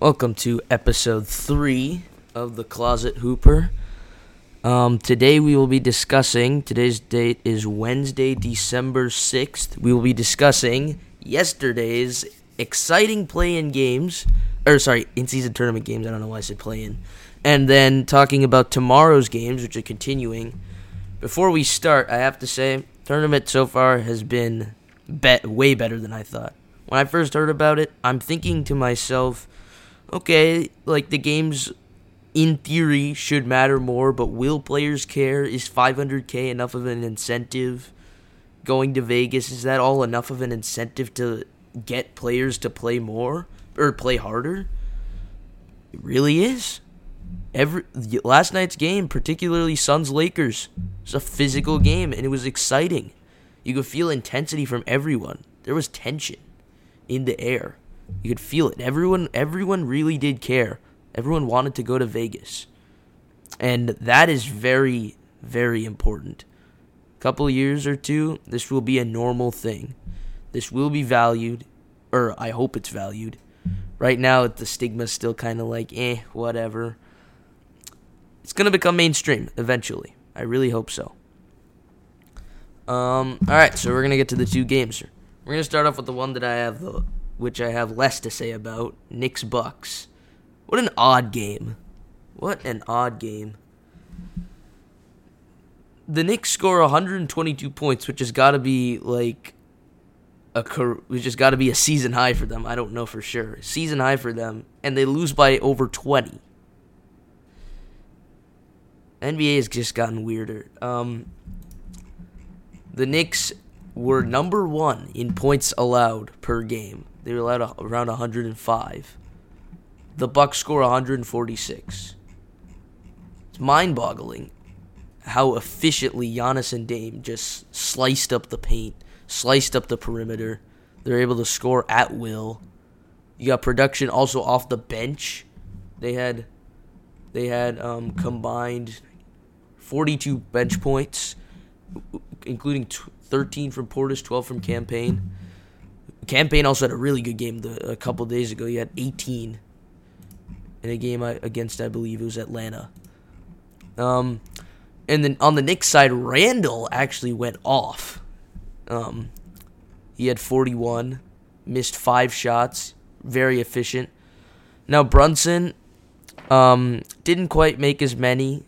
Welcome to episode three of the Closet Hooper. Um, today we will be discussing. Today's date is Wednesday, December sixth. We will be discussing yesterday's exciting play-in games, or sorry, in-season tournament games. I don't know why I said play-in, and then talking about tomorrow's games, which are continuing. Before we start, I have to say, tournament so far has been bet way better than I thought. When I first heard about it, I'm thinking to myself, okay, like the games in theory should matter more, but will players care? Is 500k enough of an incentive? Going to Vegas is that all enough of an incentive to get players to play more or play harder? It really is. Every last night's game, particularly Suns Lakers, was a physical game and it was exciting. You could feel intensity from everyone. There was tension in the air. You could feel it. Everyone everyone really did care. Everyone wanted to go to Vegas. And that is very very important. A couple years or two, this will be a normal thing. This will be valued or I hope it's valued. Right now the stigma's still kind of like, "Eh, whatever." It's going to become mainstream eventually. I really hope so. Um, all right, so we're to get to the two games. We're to start off with the one that I have the which I have less to say about, Knicks Bucks. What an odd game. What an odd game. The Knicks score 122 points, which has got to be like a which has got to be a season high for them. I don't know for sure. Season high for them, and they lose by over 20. NBA has just gotten weirder. Um, the Knicks were number one in points allowed per game. They were allowed around 105. The Bucks score 146. It's mind-boggling how efficiently Giannis and Dame just sliced up the paint, sliced up the perimeter. They're able to score at will. You got production also off the bench. They had they had um, combined 42 bench points, including 13 from Portis, 12 from Cam Payne. Cam Payne also had a really good game the, a couple days ago. He had 18 in a game against, I believe it was Atlanta. Um, and then on the Knicks side, Randle actually went off. Um, he had 41, missed five shots, very efficient. Now Brunson um, didn't quite make as many.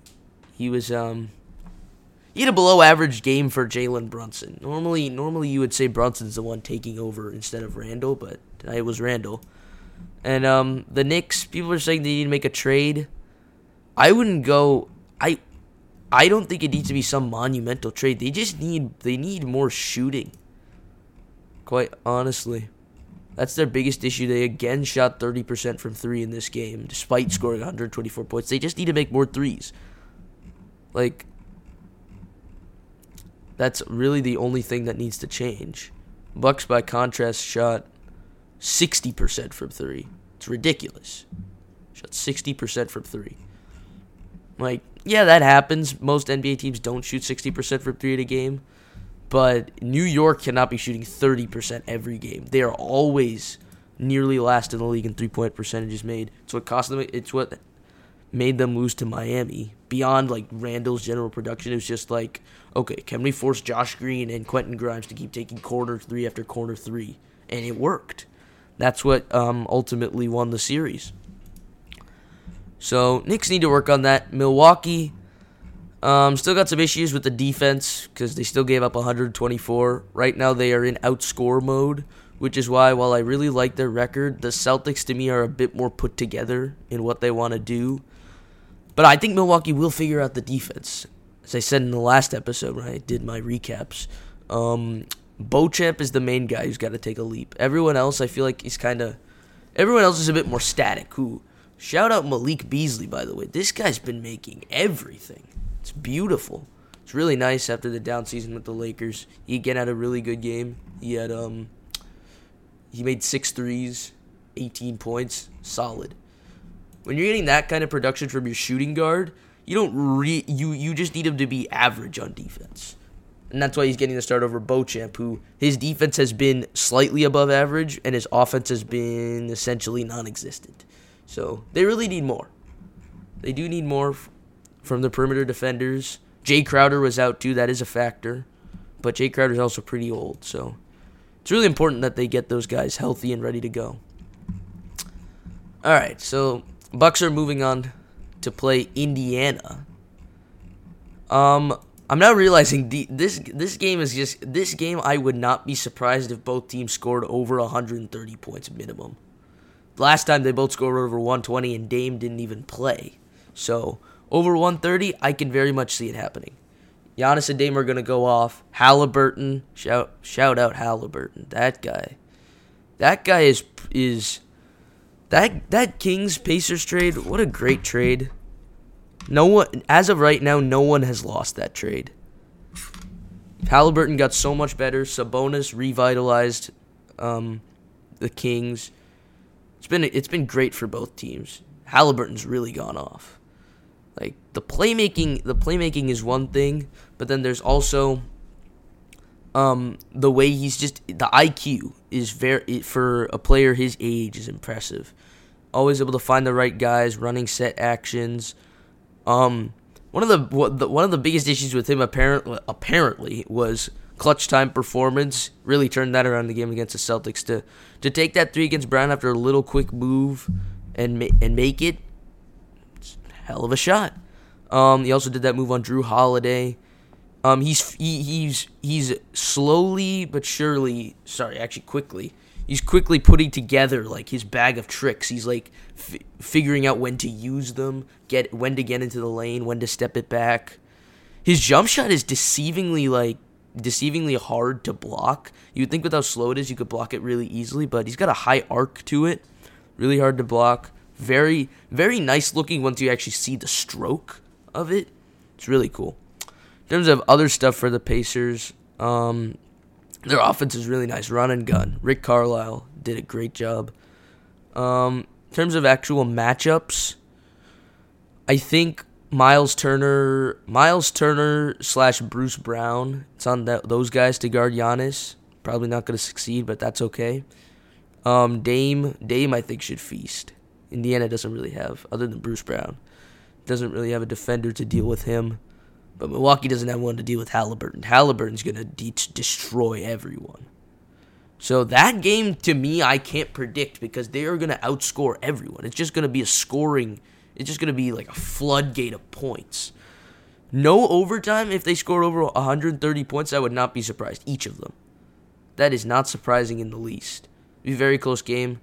He was um, he had a below average game for Jalen Brunson. Normally, normally you would say Brunson's the one taking over instead of Randle, but tonight it was Randle. And um, the Knicks, people are saying they need to make a trade. I wouldn't go. I, I don't think it needs to be some monumental trade. They just need they need more shooting. Quite honestly, that's their biggest issue. They again shot 30% from three in this game, despite scoring 124 points. They just need to make more threes. Like that's really the only thing that needs to change. Bucks, by contrast, shot 60% from three. It's ridiculous. Shot 60% from three. Like, yeah, that happens. Most NBA teams don't shoot 60% from three in a game. But New York cannot be shooting 30% every game. They are always nearly last in the league in three point percentages made. It's what cost them. It's what made them lose to Miami. Beyond like Randle's general production, it was just like, okay, can we force Josh Green and Quentin Grimes to keep taking corner three after corner three? And it worked. That's what um, ultimately won the series. So Knicks need to work on that. Milwaukee um, still got some issues with the defense because they still gave up 124. Right now they are in outscore mode, which is why while I really like their record, the Celtics to me are a bit more put together in what they want to do. But I think Milwaukee will figure out the defense. As I said in the last episode when I did my recaps, um, Beauchamp is the main guy who's got to take a leap. Everyone else, I feel like he's kind of. Everyone else is a bit more static. Who? Shout out Malik Beasley, by the way. This guy's been making everything. It's beautiful. It's really nice after the down season with the Lakers. He again had a really good game. He had um. He made six threes, 18 points, solid. When you're getting that kind of production from your shooting guard, you don't re you you just need him to be average on defense. And that's why he's getting the start over Beauchamp, who his defense has been slightly above average and his offense has been essentially non existent. So they really need more. They do need more from the perimeter defenders. Jae Crowder was out too. That is a factor. But Jae Crowder's also pretty old, so it's really important that they get those guys healthy and ready to go. All right, so Bucks are moving on to play Indiana. Um, I'm now realizing the, this this game is just this game. I would not be surprised if both teams scored over 130 points minimum. Last time they both scored over 120, and Dame didn't even play. So over 130, I can very much see it happening. Giannis and Dame are gonna go off. Halliburton, shout shout out Halliburton. That guy, that guy is is that that Kings Pacers trade. What a great trade. No one, as of right now, no one has lost that trade. Halliburton got so much better. Sabonis revitalized um, the Kings. It's been it's been great for both teams. Halliburton's really gone off. Like the playmaking, the playmaking is one thing, but then there's also um, the way he's just the IQ is very for a player his age is impressive. Always able to find the right guys, running set actions. Um, one of the, one of the biggest issues with him apparently apparently was clutch time performance. Really turned that around in the game against the Celtics to to take that three against Brown after a little quick move and and make it. hell of a shot. Um, he also did that move on Jrue Holiday. Um, he's he, he's he's slowly but surely, sorry, actually quickly, he's quickly putting together like his bag of tricks. He's like f- figuring out when to use them, get when to get into the lane, when to step it back. His jump shot is deceivingly like deceivingly hard to block. You'd think with how slow it is, you could block it really easily, but he's got a high arc to it, really hard to block. Very very nice looking once you actually see the stroke of it. It's really cool. Terms of other stuff for the Pacers, um, their offense is really nice. Run and gun. Rick Carlisle did a great job. Um, in terms of actual matchups, I think Miles Turner, Miles Turner slash Bruce Brown. It's on that, those guys to guard Giannis. Probably not going to succeed, but that's okay. Um, Dame, Dame, I think should feast. Indiana doesn't really have, other than Bruce Brown, doesn't really have a defender to deal with him. But Milwaukee doesn't have one to deal with Halliburton. Halliburton's going to de- destroy everyone. So that game, to me, I can't predict because they are going to outscore everyone. It's just going to be a scoring. It's just going to be like a floodgate of points. No overtime. If they score over 130 points, I would not be surprised. Each of them. That is not surprising in the least. It'll be a very close game.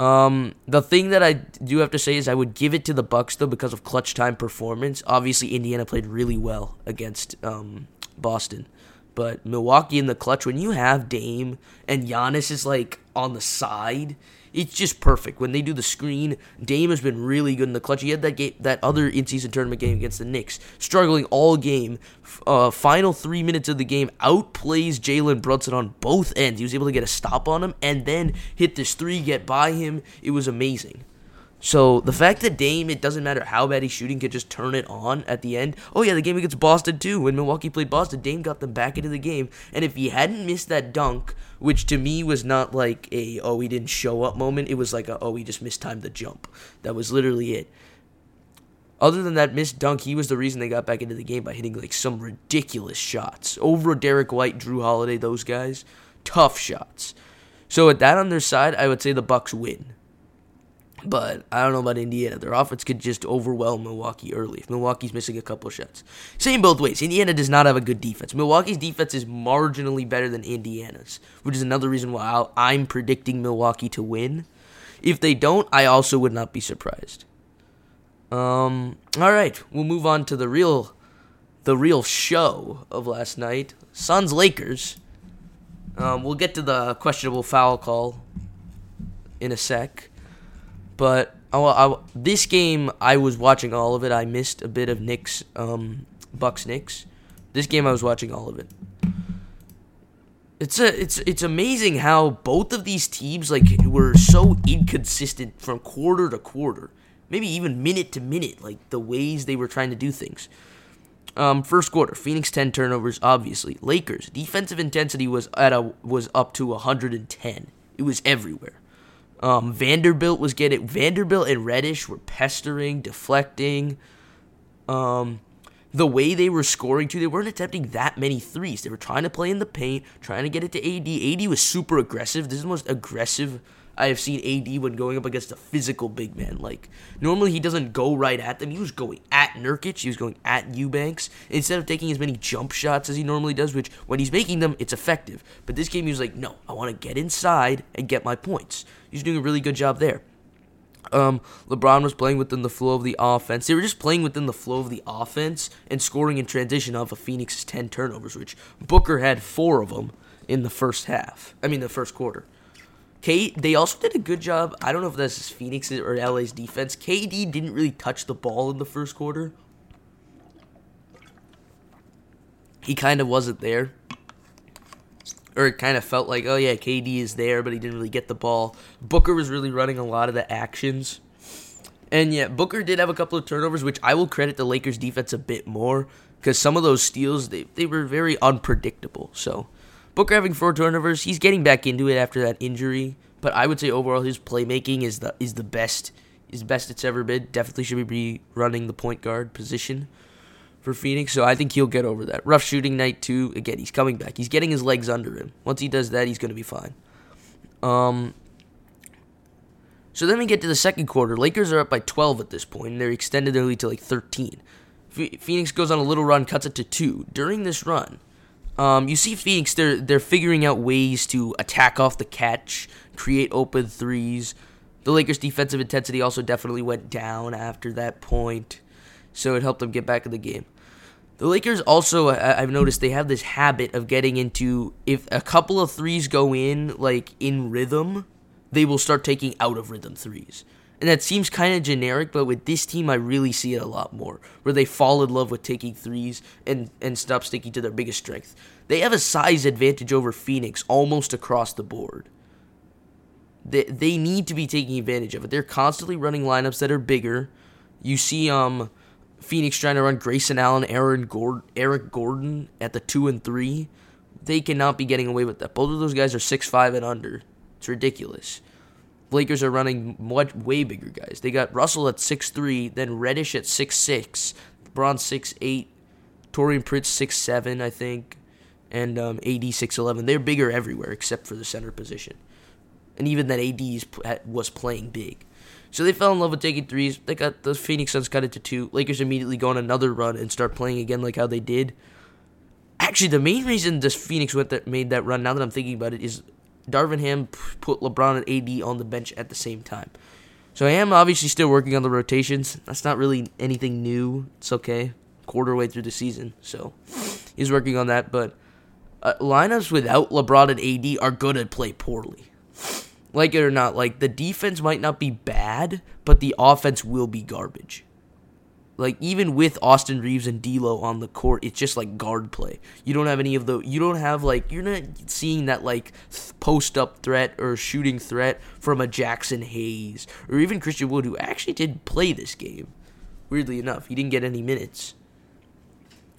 Um, the thing that I do have to say is I would give it to the Bucks though because of clutch time performance. Obviously, Indiana played really well against um, Boston, but Milwaukee in the clutch when you have Dame and Giannis is like on the side it's just perfect. When they do the screen, Dame has been really good in the clutch. He had that game, that other in-season tournament game against the Knicks, struggling all game. Uh, final three minutes of the game, outplays Jalen Brunson on both ends. He was able to get a stop on him and then hit this three, get by him. It was amazing. So the fact that Dame, it doesn't matter how bad he's shooting, could just turn it on at the end. Oh yeah, the game against Boston too. When Milwaukee played Boston, Dame got them back into the game. And if he hadn't missed that dunk, which to me was not like a oh he didn't show up moment, it was like a oh he just mistimed the jump. That was literally it. Other than that missed dunk, he was the reason they got back into the game by hitting like some ridiculous shots over Derrick White, Jrue Holiday, those guys, tough shots. So with that on their side, I would say the Bucks win. But I don't know about Indiana. Their offense could just overwhelm Milwaukee early if Milwaukee's missing a couple shots. Same both ways. Indiana does not have a good defense. Milwaukee's defense is marginally better than Indiana's, which is another reason why I'm predicting Milwaukee to win. If they don't, I also would not be surprised. Um, all right, we'll move on to the real, the real show of last night. Suns Lakers. Um, we'll get to the questionable foul call in a sec. But I, I, this game, I was watching all of it. I missed a bit of Knicks, um, Bucks Knicks. This game, I was watching all of it. It's a, it's it's amazing how both of these teams like were so inconsistent from quarter to quarter, maybe even minute to minute, like the ways they were trying to do things. Um, first quarter, Phoenix ten turnovers. Obviously, Lakers defensive intensity was at a was up to 110. It was everywhere. Um, Vanderbilt was getting Vanderbilt and Reddish were pestering, deflecting. Um, the way they were scoring too, they weren't attempting that many threes. They were trying to play in the paint, trying to get it to AD. AD was super aggressive. This is the most aggressive I have seen AD when going up against a physical big man. Like normally he doesn't go right at them. He was going at Nurkic. He was going at Eubanks instead of taking as many jump shots as he normally does. Which when he's making them, it's effective. But this game he was like, no, I want to get inside and get my points. He's doing a really good job there. Um, LeBron was playing within the flow of the offense. They were just playing within the flow of the offense and scoring in transition off of Phoenix's 10 turnovers, which Booker had four of them in the first half. I mean, the first quarter. K, they also did a good job. I don't know if that's Phoenix's or LA's defense. KD didn't really touch the ball in the first quarter. He kind of wasn't there or it kind of felt like, oh yeah, KD is there, but he didn't really get the ball. Booker was really running a lot of the actions. And yeah, Booker did have a couple of turnovers, which I will credit the Lakers defense a bit more because some of those steals they, they were very unpredictable. So Booker having four turnovers, he's getting back into it after that injury. But I would say overall his playmaking is the is the best is best it's ever been. Definitely should be running the point guard position for Phoenix, so I think he'll get over that. Rough shooting night too. Again, he's coming back. He's getting his legs under him. Once he does that, he's going to be fine. Um. So then we get to the second quarter. Lakers are up by 12 at this point, and they're extended their lead to like 13. Phoenix goes on a little run, cuts it to two. During this run, um, you see Phoenix. They're they're figuring out ways to attack off the catch, create open threes. The Lakers' defensive intensity also definitely went down after that point so it helped them get back in the game. The Lakers also, I've noticed they have this habit of getting into if a couple of threes go in like in rhythm, they will start taking out of rhythm threes. And that seems kind of generic, but with this team, I really see it a lot more, where they fall in love with taking threes and, and stop sticking to their biggest strength. They have a size advantage over Phoenix almost across the board. They, they need to be taking advantage of it. They're constantly running lineups that are bigger. You see, um, Phoenix trying to run Grayson Allen, Aaron Gord- Eric Gordon at the two and three. They cannot be getting away with that. Both of those guys are six five and under. It's ridiculous. Lakers are running much way bigger guys. They got Russell at six three, then Reddish at six six, Braun six eight, Taurean Prince six seven, I think, and um, AD six eleven. They're bigger everywhere except for the center position, and even that AD was playing big. So they fell in love with taking threes. They got the Phoenix Suns cut it to two. Lakers immediately go on another run and start playing again like how they did. Actually, the main reason this Phoenix went that made that run, now that I'm thinking about it, is Darvin Ham put LeBron and AD on the bench at the same time. So I am obviously still working on the rotations. That's not really anything new. It's okay. Quarter way through the season, so he's working on that. But uh, lineups without LeBron and AD are gonna play poorly like it or not, like the defense might not be bad, but the offense will be garbage. Like even with Austin Reaves and D'Lo on the court, it's just like guard play. You don't have any of the. You don't have like you're not seeing that like post up threat or shooting threat from a Jaxson Hayes or even Christian Wood, who actually did play this game. Weirdly enough, he didn't get any minutes,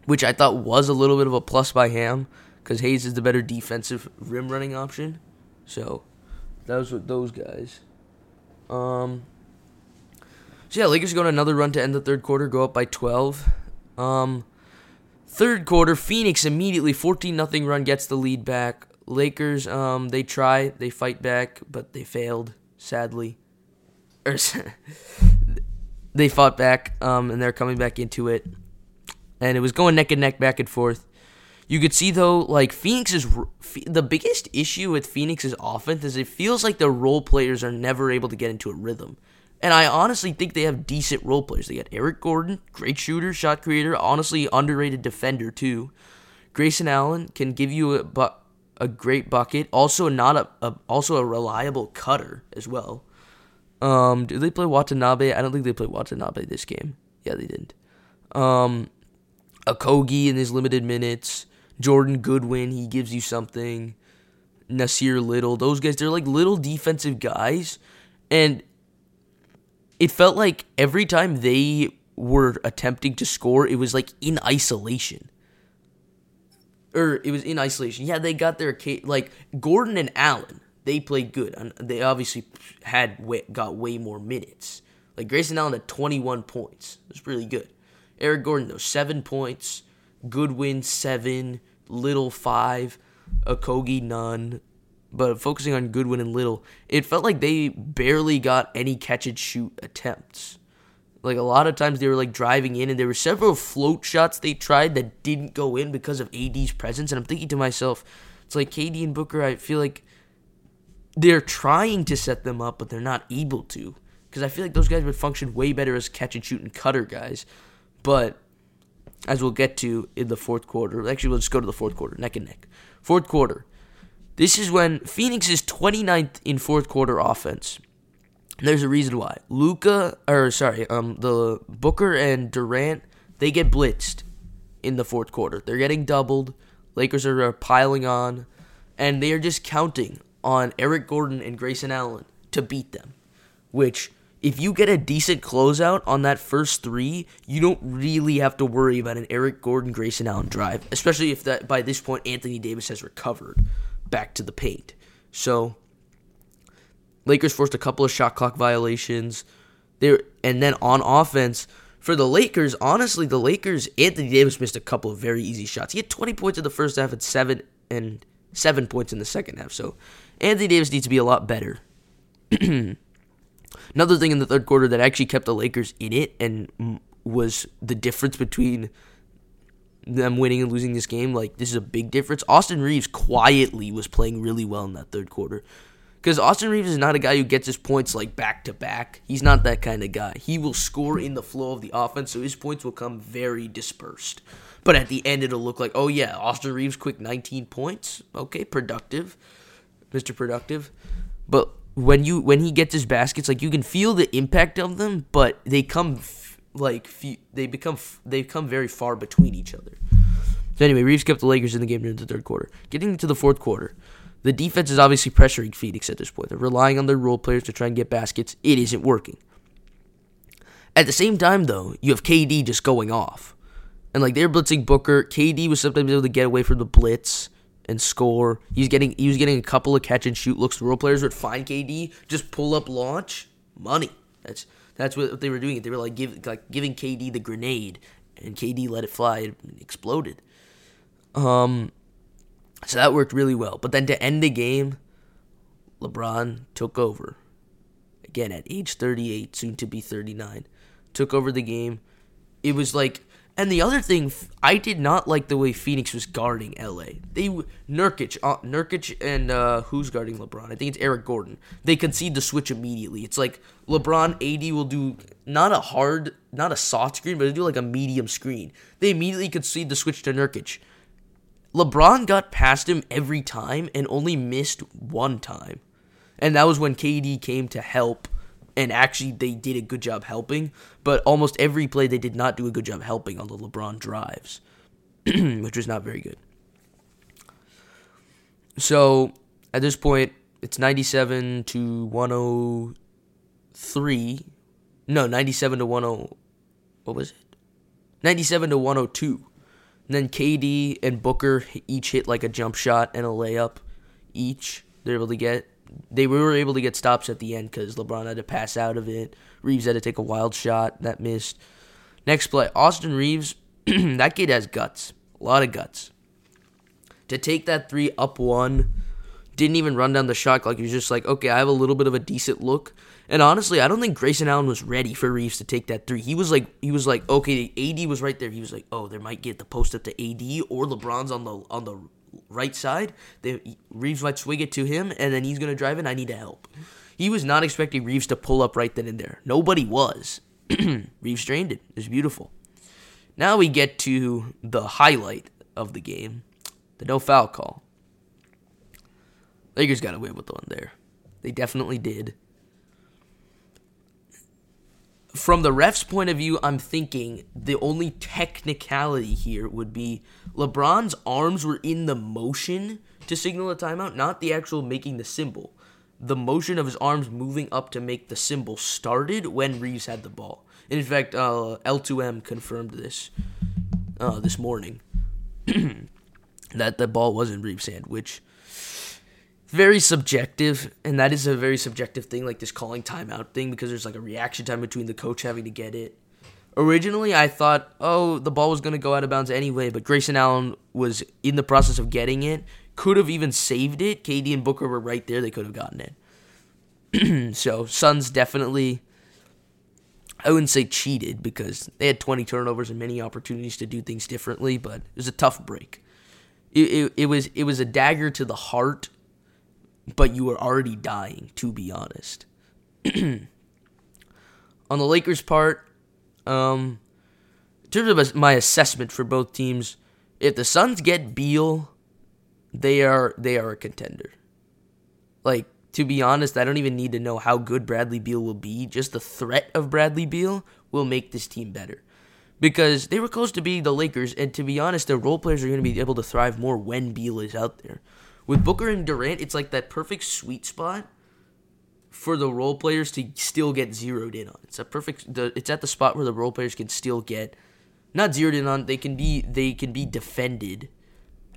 which I thought was a little bit of a plus by Ham because Hayes is the better defensive rim running option. So that was with those guys. Um. So yeah, Lakers go on another run to end the third quarter, go up by 12. Um, third quarter, Phoenix immediately 14 nothing run gets the lead back. Lakers, um, they try, they fight back, but they failed, sadly. Or, they fought back, um, and they're coming back into it. And it was going neck and neck, back and forth. You could see though, like Phoenix is the biggest issue with Phoenix's offense is it feels like the role players are never able to get into a rhythm. And I honestly think they have decent role players. They got Eric Gordon, great shooter, shot creator, honestly underrated defender too. Grayson Allen can give you a bu- a great bucket, also not a, a also a reliable cutter as well. Um, do they play Watanabe? I don't think they played Watanabe this game. Yeah, they didn't. Um, Okogie in his limited minutes. Jordan Goodwin, he gives you something. Nassir Little, those guys, they're like little defensive guys. And it felt like every time they were attempting to score, it was like in isolation. Or it was in isolation. Yeah, they got their like Gordon and Allen. they played good. They obviously had got way more minutes. Like Grayson Allen had 21 points. It was really good. Eric Gordon though seven points. Goodwin seven. Little five. Okogie none. But focusing on Goodwin and Little, it felt like they barely got any catch and shoot attempts. Like a lot of times they were like driving in, and there were several float shots they tried that didn't go in because of AD's presence. And I'm thinking to myself, it's like KD and Booker. I feel like they're trying to set them up, but they're not able to. Because I feel like those guys would function way better as catch and shoot and cutter guys. But as we'll get to in the fourth quarter, actually, we'll just go to the fourth quarter, neck and neck. Fourth quarter. This is when Phoenix is 29th in fourth quarter offense. There's a reason why. Luka, or sorry, um, the Booker and Durant, they get blitzed in the fourth quarter. They're getting doubled. Lakers are piling on, and they are just counting on Eric Gordon and Grayson Allen to beat them. Which, if you get a decent closeout on that first three, you don't really have to worry about an Eric Gordon Grayson Allen drive, especially if that by this point Anthony Davis has recovered back to the paint. So Lakers forced a couple of shot clock violations. There and then on offense for the Lakers, honestly, the Lakers Anthony Davis missed a couple of very easy shots. He had 20 points in the first half and 7 and 7 points in the second half. So Anthony Davis needs to be a lot better. Another thing in the third quarter that actually kept the Lakers in it and was the difference between them winning and losing this game. Like, this is a big difference. Austin Reaves quietly was playing really well in that third quarter. Because Austin Reaves is not a guy who gets his points like back to back. He's not that kind of guy. He will score in the flow of the offense, so his points will come very dispersed. But at the end, it'll look like, oh yeah, Austin Reaves quick 19 points. Okay, productive, Mr. Productive. But when you when he gets his baskets, like you can feel the impact of them, but they come like f- they become they come very far between each other. So anyway, Reaves kept the Lakers in the game during the third quarter. Getting to the fourth quarter, the defense is obviously pressuring Phoenix at this point. They're relying on their role players to try and get baskets. It isn't working. At the same time, though, you have KD just going off. And like they're blitzing Booker. KD was sometimes able to get away from the blitz and score. He's getting he was getting a couple of catch and shoot looks. The role players would find KD, just pull up, launch, money. That's that's what they were doing. They were like give like giving KD the grenade, and KD let it fly. It exploded. Um, so that worked really well. But then to end the game, LeBron took over. Again at age 38, soon to be 39, took over the game. It was like and the other thing, I did not like the way Phoenix was guarding LA. They Nurkic, uh, Nurkic, and uh, who's guarding LeBron? I think it's Eric Gordon. They concede the switch immediately. It's like LeBron, AD will do not a hard, not a soft screen, but they do like a medium screen. They immediately concede the switch to Nurkic. LeBron got past him every time and only missed one time, and that was when KD came to help and actually they did a good job helping. But almost every play they did not do a good job helping on the LeBron drives, which was not very good. So at this point, it's 97 to 103. No, 97 to 10. What was it? 97 to 102. And then KD and Booker each hit like a jump shot and a layup each. They're able to get they were able to get stops at the end because LeBron had to pass out of it. Reaves had to take a wild shot that missed. Next play, Austin Reaves. that kid has guts, a lot of guts. To take that three up one, didn't even run down the shot clock. He was just like, okay, I have a little bit of a decent look. And honestly, I don't think Grayson Allen was ready for Reaves to take that three. He was like, he was like, okay, AD was right there. He was like, oh, there might get the post up to AD or LeBron's on the on the right side. They, Reaves might swing it to him, and then he's going to drive it. I need to help. He was not expecting Reaves to pull up right then and there. Nobody was. Reaves drained it. It was beautiful. Now we get to the highlight of the game the no foul call. Lakers got away with the one there. They definitely did from the ref's point of view, I'm thinking the only technicality here would be LeBron's arms were in the motion to signal a timeout, not the actual making the symbol. The motion of his arms moving up to make the symbol started when Reaves had the ball. in fact, uh, L2M confirmed this uh, this morning that the ball was in Reaves' hand, which very subjective, and that is a very subjective thing, like this calling timeout thing, because there's like a reaction time between the coach having to get it. Originally, I thought, oh, the ball was going to go out of bounds anyway, but Grayson Allen was in the process of getting it, could have even saved it. KD and Booker were right there; they could have gotten it. so Suns definitely. I wouldn't say cheated because they had 20 turnovers and many opportunities to do things differently, but it was a tough break. It, it, it was it was a dagger to the heart but you were already dying, to be honest. On the Lakers' part, um, in terms of my assessment for both teams, if the Suns get Beal, they are they are a contender. Like to be honest, I don't even need to know how good Bradley Beal will be. Just the threat of Bradley Beal will make this team better. Because they were close to being the Lakers, and to be honest, their role players are going to be able to thrive more when Beal is out there. With Booker and Durant, it's like that perfect sweet spot for the role players to still get zeroed in on. It's a perfect. The, it's at the spot where the role players can still get not zeroed in on. They can be they can be defended.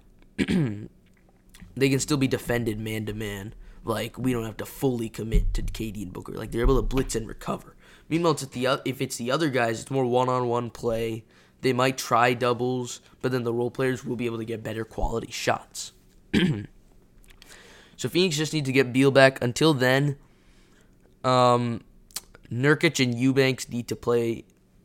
they can still be defended man to man. Like we don't have to fully commit to KD and Booker. Like they're able to blitz and recover. Meanwhile, it's the if it's the other guys, it's more one on one play. They might try doubles, but then the role players will be able to get better quality shots. So Phoenix just needs to get Beal back. Until then, um, Nurkic and Eubanks need to play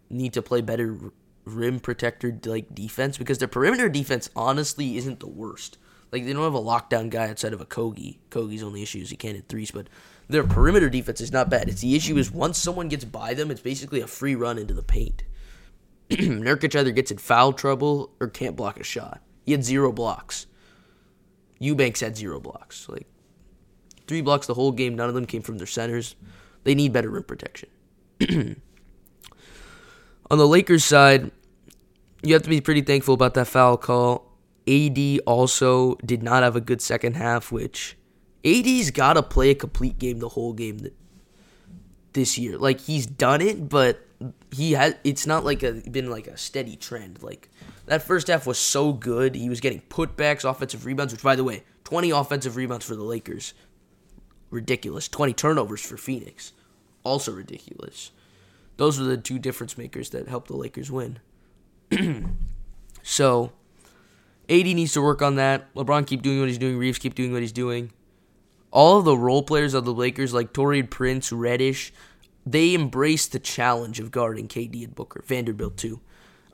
need to play better rim protector like defense because their perimeter defense honestly isn't the worst. Like they don't have a lockdown guy outside of Okogie. Kogi's only issue is he can't hit threes, but their perimeter defense is not bad. It's the issue is once someone gets by them, it's basically a free run into the paint. Nurkic either gets in foul trouble or can't block a shot. He had zero blocks. Eubanks had zero blocks. Like three blocks the whole game. None of them came from their centers. They need better rim protection. On the Lakers side, you have to be pretty thankful about that foul call. AD also did not have a good second half, which AD's got to play a complete game the whole game this year. Like he's done it, but he has. It's not like a been like a steady trend. Like that first half was so good. He was getting putbacks, offensive rebounds, which, by the way, 20 offensive rebounds for the Lakers. Ridiculous. 20 turnovers for Phoenix. Also ridiculous. Those were the two difference makers that helped the Lakers win. so, AD needs to work on that. LeBron keep doing what he's doing. Reaves keep doing what he's doing. All of the role players of the Lakers, like Taurean Prince, Reddish, they embrace the challenge of guarding KD and Booker. Vanderbilt too.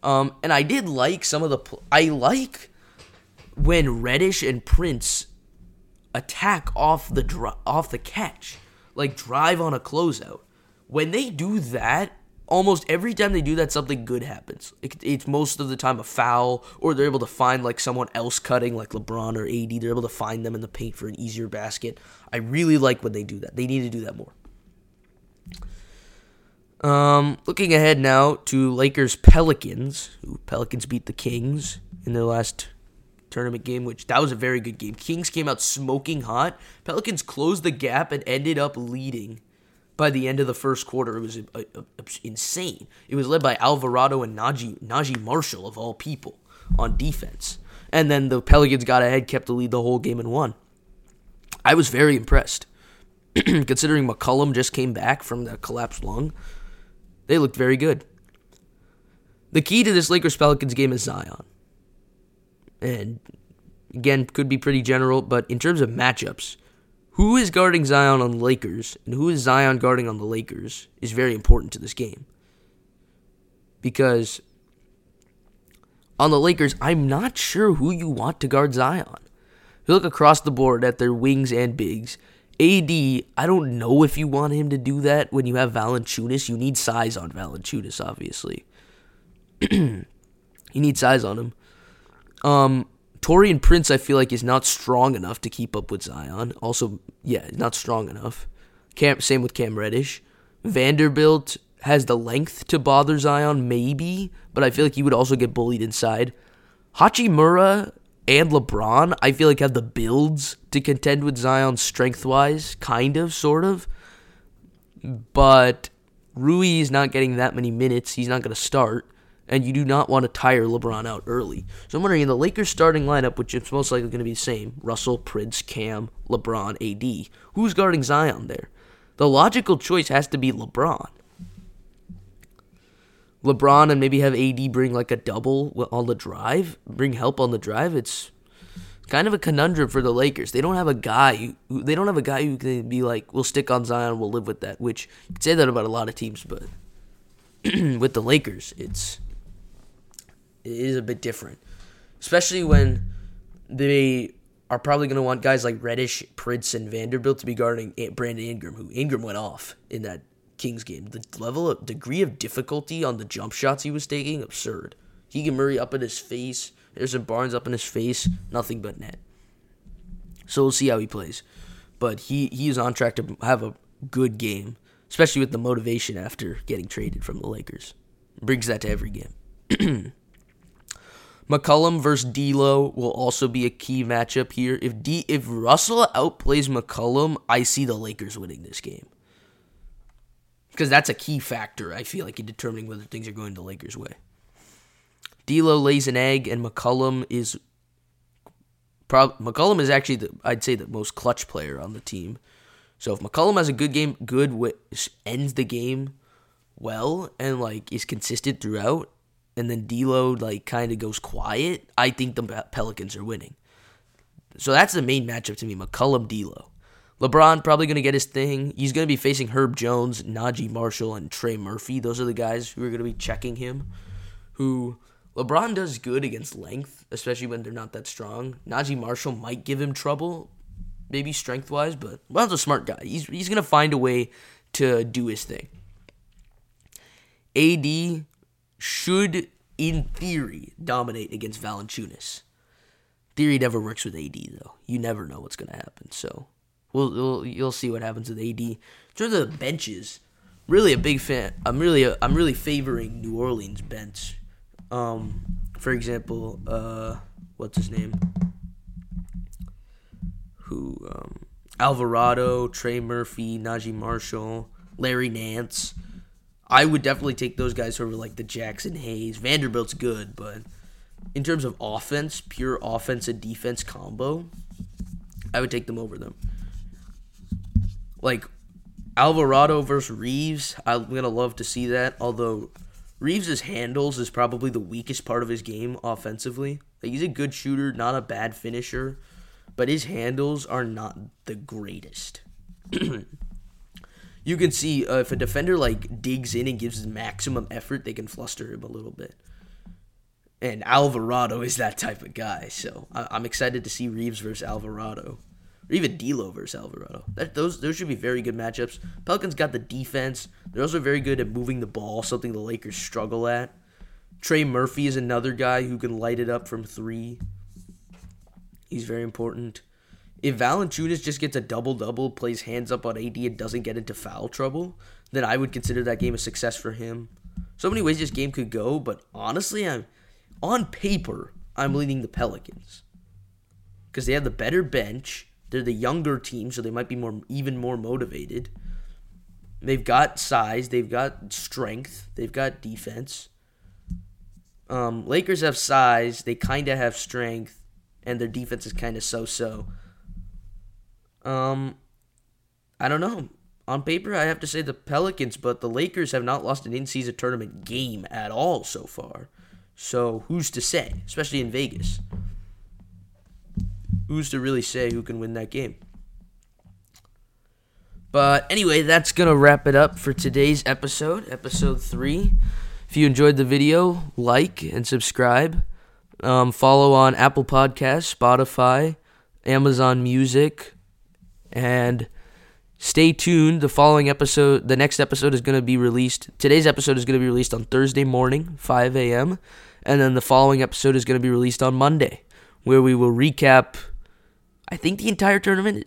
Um, and I did like some of the. Pl- I like when Reddish and Prince attack off the dr- off the catch, like drive on a closeout. When they do that, almost every time they do that, something good happens. It, it's most of the time a foul, or they're able to find like someone else cutting, like LeBron or AD. They're able to find them in the paint for an easier basket. I really like when they do that. They need to do that more. Um, looking ahead now to Lakers Pelicans. Who Pelicans beat the Kings in their last tournament game, which that was a very good game. Kings came out smoking hot. Pelicans closed the gap and ended up leading by the end of the first quarter. It was a, a, a, insane. It was led by Alvarado and Naji Naji Marshall of all people on defense. And then the Pelicans got ahead, kept the lead the whole game and won. I was very impressed. Considering McCollum just came back from the collapsed lung, they looked very good. The key to this Lakers Pelicans game is Zion. And again, could be pretty general, but in terms of matchups, who is guarding Zion on the Lakers and who is Zion guarding on the Lakers is very important to this game. Because on the Lakers, I'm not sure who you want to guard Zion. You look across the board at their wings and bigs, AD, I don't know if you want him to do that when you have Valanciunas. You need size on Valanciunas, obviously. you need size on him. Um, Taurean Prince, I feel like, is not strong enough to keep up with Zion. Also, yeah, not strong enough. Cam, same with Cam Reddish. Vanderbilt has the length to bother Zion, maybe, but I feel like he would also get bullied inside. Hachimura and LeBron, I feel like have the builds to contend with Zion strength wise, kind of, sort of. But Rui is not getting that many minutes. He's not going to start. and you do not want to tire LeBron out early. So I'm wondering in the Lakers starting lineup, which is most likely going to be the same Russell, Prince, Cam, LeBron, AD, who's guarding Zion there? The logical choice has to be LeBron. LeBron and maybe have AD bring like a double on the drive, bring help on the drive. It's kind of a conundrum for the Lakers. They don't have a guy. Who, they don't have a guy who can be like, "We'll stick on Zion. We'll live with that." Which you could say that about a lot of teams, but with the Lakers, it's it is a bit different, especially when they are probably going to want guys like Reddish, Prince, and Vanderbilt to be guarding Brandon Ingram, who Ingram went off in that Kings game. The level of degree of difficulty on the jump shots he was taking, absurd. Keegan Murray up in his face. Harrison Barnes up in his face. Nothing but net. So we'll see how he plays. But he, he is on track to have a good game, especially with the motivation after getting traded from the Lakers. Brings that to every game. McCollum versus D'Lo will also be a key matchup here. If D if Russell outplays McCollum, I see the Lakers winning this game because that's a key factor. I feel like in determining whether things are going the Lakers' way. D'Lo lays an egg, and McCollum is. Prob- McCollum is actually the I'd say the most clutch player on the team. So if McCollum has a good game, good w- ends the game well and like is consistent throughout, and then D'Lo like kind of goes quiet, I think the Pelicans are winning. So that's the main matchup to me: McCollum, D'Lo. LeBron probably going to get his thing. He's going to be facing Herb Jones, Naji Marshall, and Trey Murphy. Those are the guys who are going to be checking him. Who LeBron does good against length, especially when they're not that strong. Naji Marshall might give him trouble, maybe strength wise, but LeBron's a smart guy. He's he's going to find a way to do his thing. AD should, in theory, dominate against Valanciunas. Theory never works with AD though. You never know what's going to happen. So We'll, we'll you'll see what happens with AD. In terms of the benches, really a big fan. I'm really a, I'm really favoring New Orleans bench. Um, for example, uh, what's his name? Who um, Alvarado, Trey Murphy, Naji Marshall, Larry Nance. I would definitely take those guys over like the Jaxson Hayes. Vanderbilt's good, but in terms of offense, pure offense and defense combo, I would take them over them like Alvarado versus Reaves. I'm gonna love to see that. Although Reaves's handles is probably the weakest part of his game offensively. Like, he's a good shooter, not a bad finisher, but his handles are not the greatest. you can see uh, if a defender like digs in and gives maximum effort, they can fluster him a little bit. And Alvarado is that type of guy, so I- I'm excited to see Reaves versus Alvarado or even D'Lo versus Alvarado. That those those should be very good matchups. Pelicans got the defense. They're also very good at moving the ball, something the Lakers struggle at. Trey Murphy is another guy who can light it up from three. He's very important. If Valanciunas just gets a double double, plays hands up on AD, and doesn't get into foul trouble, then I would consider that game a success for him. So many ways this game could go, but honestly, I'm on paper I'm leading the Pelicans because they have the better bench they're the younger team, so they might be more even more motivated. They've got size, they've got strength, they've got defense. Um, Lakers have size, they kind of have strength, and their defense is kind of so-so. Um, I don't know. On paper, I have to say the Pelicans, but the Lakers have not lost an in-season tournament game at all so far. So who's to say, especially in Vegas? Who's to really say who can win that game? But anyway, that's going to wrap it up for today's episode, episode 3. If you enjoyed the video, like and subscribe. Um, follow on Apple Podcasts, Spotify, Amazon Music, and stay tuned. The following episode, the next episode is going to be released. Today's episode is going to be released on Thursday morning, 5 a.m., and then the following episode is going to be released on Monday, where we will recap I think the entire tournament.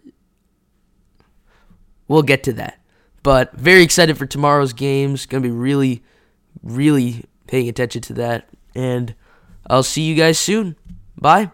We'll get to that. But very excited for tomorrow's games. Going to be really, really paying attention to that. And I'll see you guys soon. Bye.